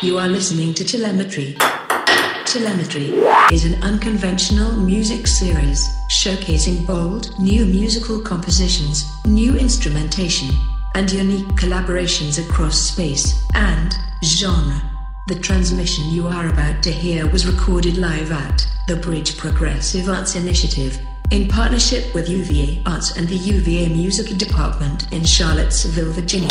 You are listening to Telemetry. Telemetry is an unconventional music series showcasing bold, new musical compositions, new instrumentation, and unique collaborations across space and genre. The transmission you are about to hear was recorded live at the Bridge Progressive Arts Initiative in partnership with UVA Arts and the UVA Music Department in Charlottesville, Virginia.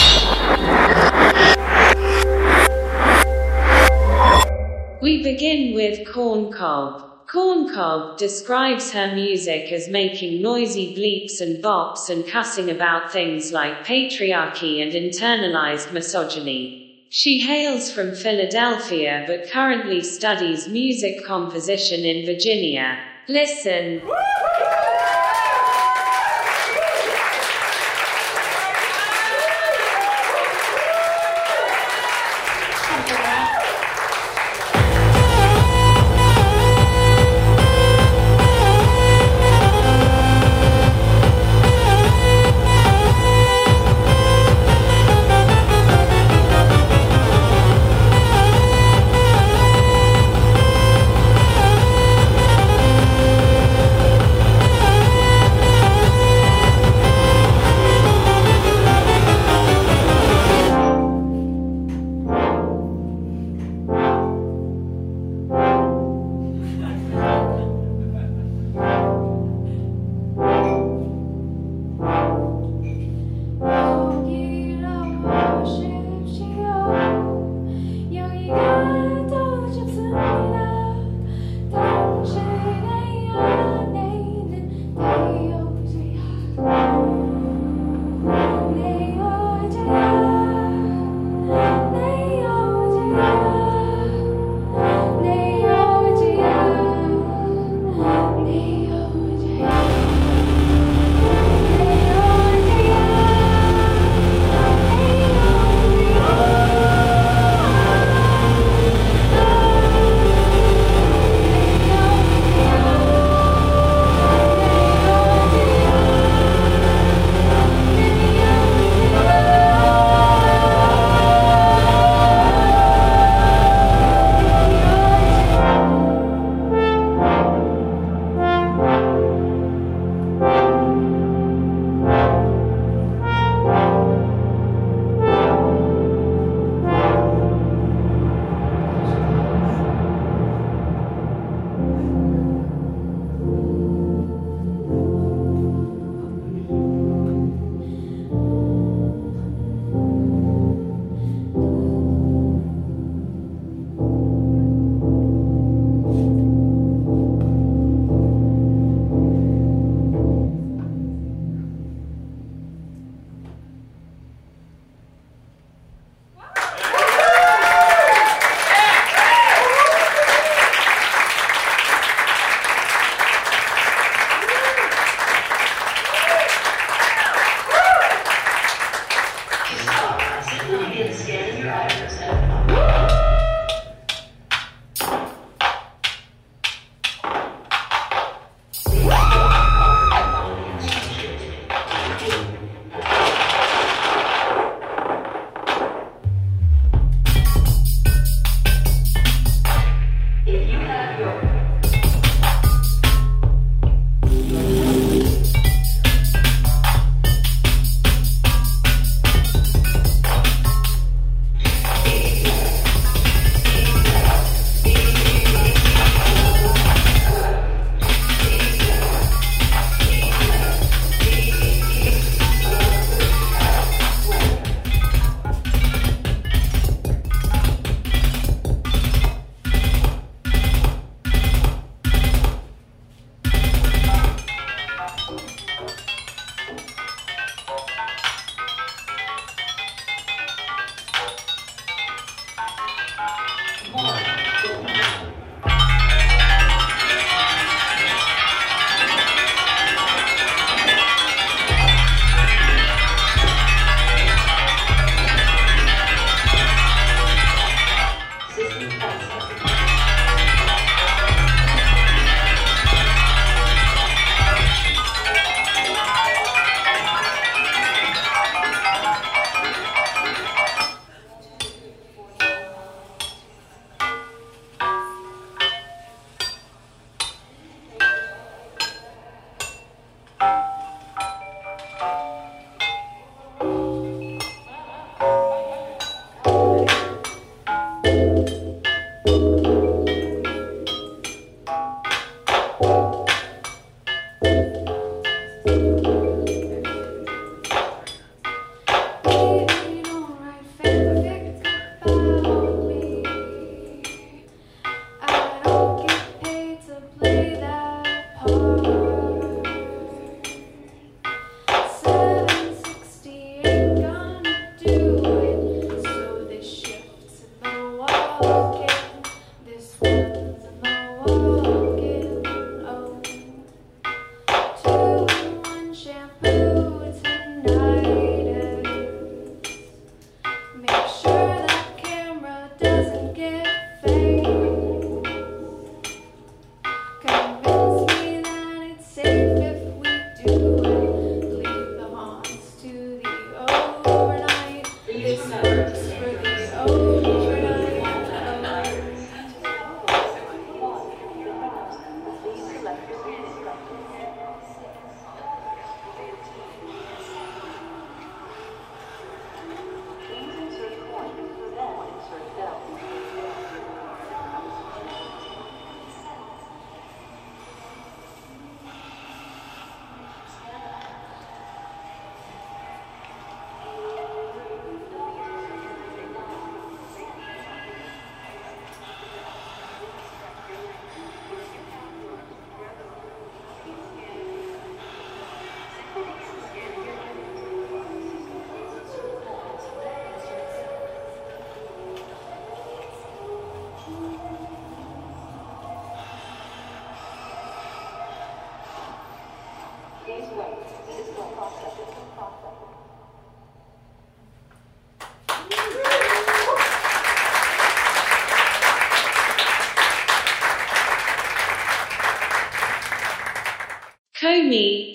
We begin with Corn Cob. Corn Cob describes her music as making noisy bleeps and bops and cussing about things like patriarchy and internalized misogyny. She hails from Philadelphia but currently studies music composition in Virginia. Listen.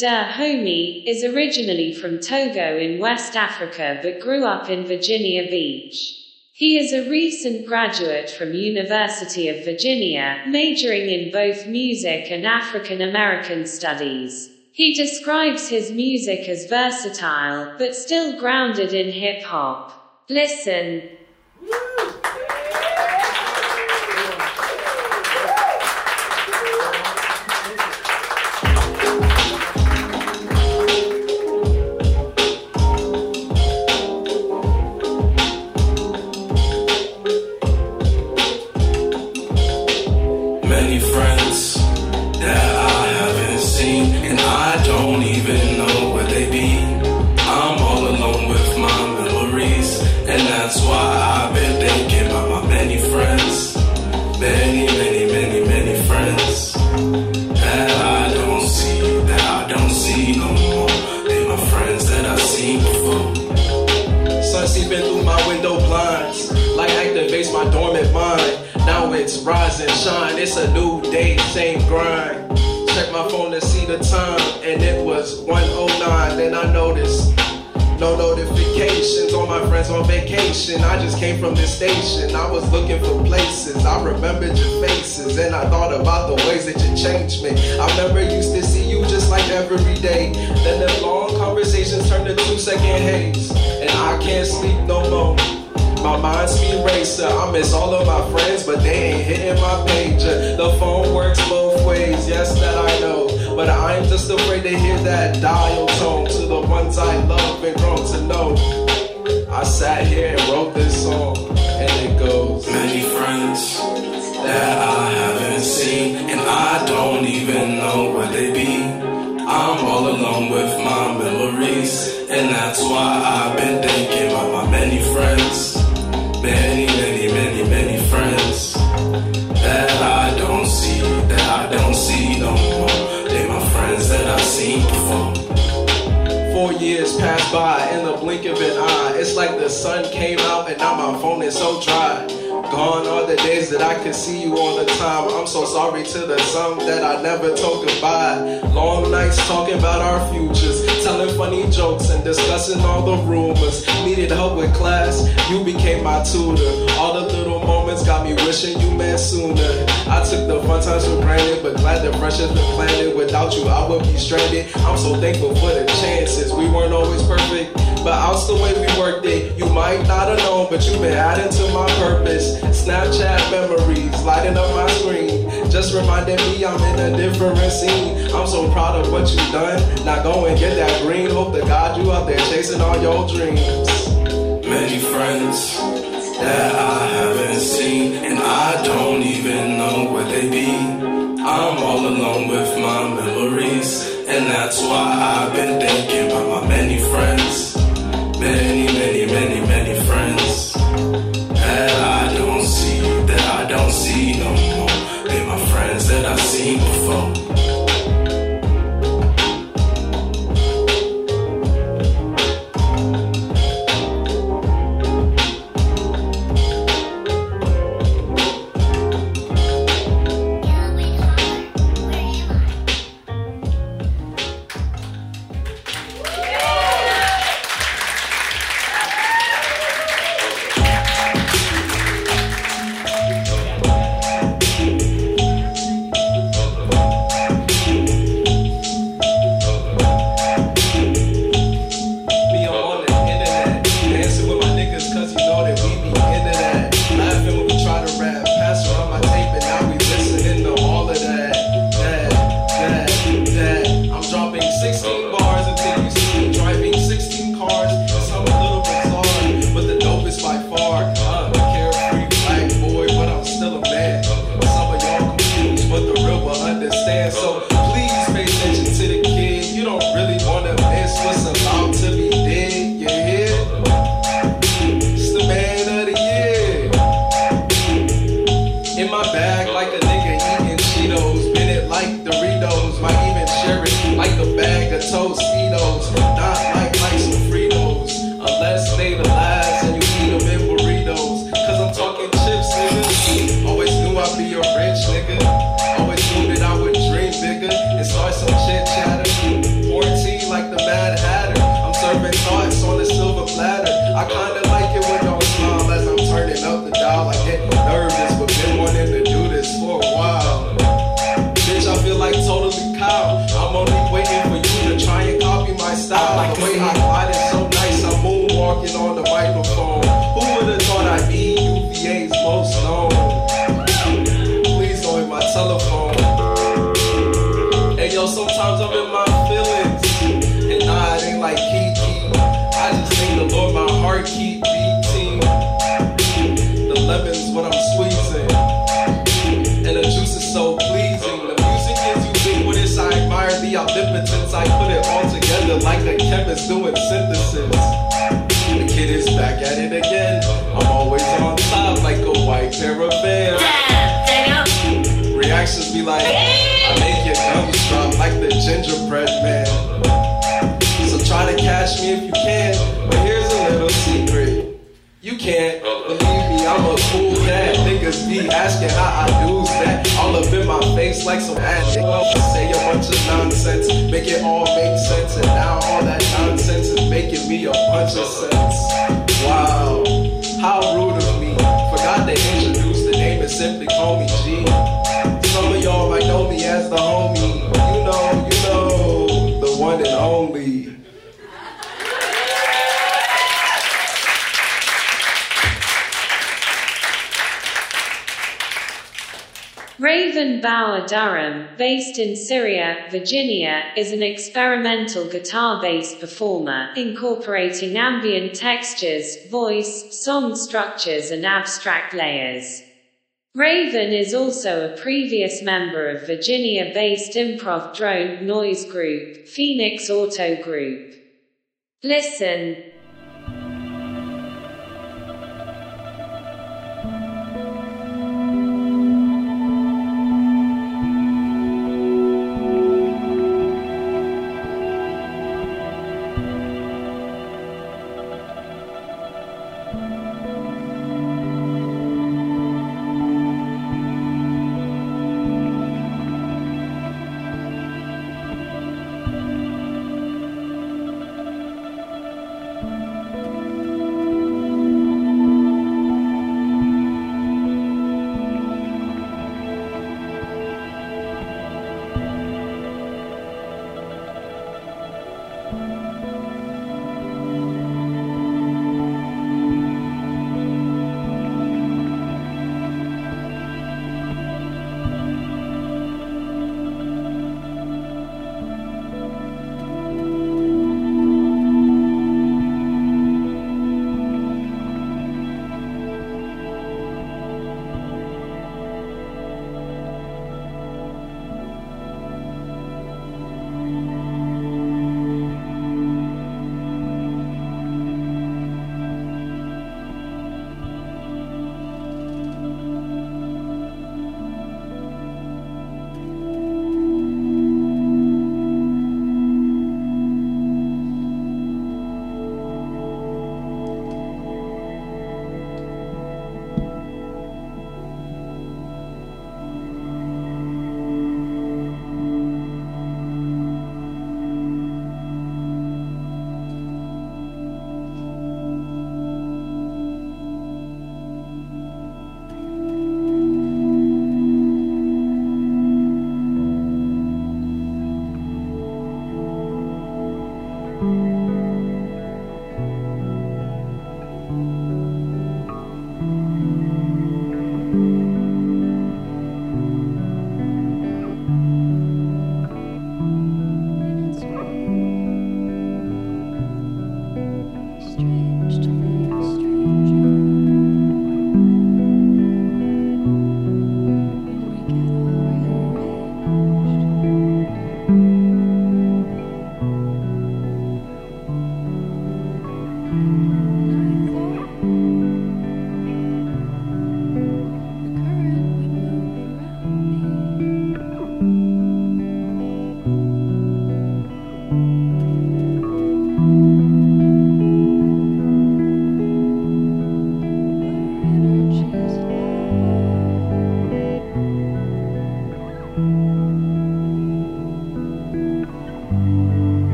Der Homie, is originally from Togo in West Africa but grew up in Virginia Beach. He is a recent graduate from University of Virginia, majoring in both music and African American studies. He describes his music as versatile, but still grounded in hip hop. Listen. Many that I haven't seen, and I don't even know where they be. I'm all alone with my memories, and that's why I've rise and shine. It's a new day, same grind. Check my phone to see the time, and it was 109. Then I noticed no notifications. All my friends on vacation. I just came from the station. I was looking for places. I remembered your faces, and I thought about the ways that you changed me. I remember used to see you just like every day. Then the long conversations turned to two second haze, and I can't sleep no more. Mind's speed racer. I miss all of my friends, but they ain't hitting my pager. The phone works both ways, yes, that I know. But I'm just afraid to hear that dial tone to the ones I love and grown to know. I sat here and wrote this song, and it goes. Many friends that I haven't seen, and I don't even know where they be. I'm all alone with my memories, and that's why I've been thinking the blink of an eye. It's like the sun came out and now my phone is so dry. Gone are the days that I could see you all the time. I'm so sorry to the some that I never told goodbye. Long nights talking about our futures, telling funny jokes and discussing all the rumors. Needed help with class, you became my tutor. All the little moments got me wishing you met sooner. I took the fun times for granted, but glad the pressure's been planted. Without you, I would be stranded. I'm so thankful for the chances. We weren't always perfect, but outs the way we worked it. You might not have known, but you've been adding to my purpose. Snapchat memories lighting up my screen. Just reminding me I'm in a different scene. I'm so proud of what you've done. Now go and get that green. Hope to God you out there chasing all your dreams. Many friends that I haven't seen, and I don't even know where they be. I'm all alone with my memories, and that's why I've been thinking about my many friends. Many, many, many, many friends that I don't see, that I don't see no more. They my friends that I've seen before. Doing synthesis. The kid is back at it again. I'm always on top like a white pair of Vans. Reactions be like, I make your gums drop like the gingerbread man. So try to catch me if you can, but here's a little secret. You can't believe me, I'm a cool cat. Niggas be asking how I do that. All up in my face like some ass. Say a bunch of nonsense, make it all make sense. And now all that making me a bunch of sense. Wow, Raven Bauer Durham, based in Syria, Virginia, is an experimental guitar-based performer, incorporating ambient textures, voice, song structures and abstract layers. Raven is also a previous member of Virginia-based improv drone noise group, Phoenix Auto Group. Listen.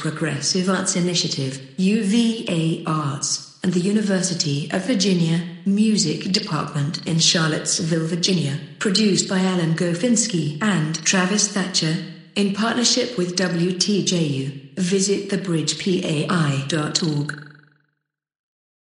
Progressive Arts Initiative, UVA Arts, and the University of Virginia Music Department in Charlottesville, Virginia. Produced by Alan Gofinski and Travis Thatcher. In partnership with WTJU. Visit thebridgepai.org.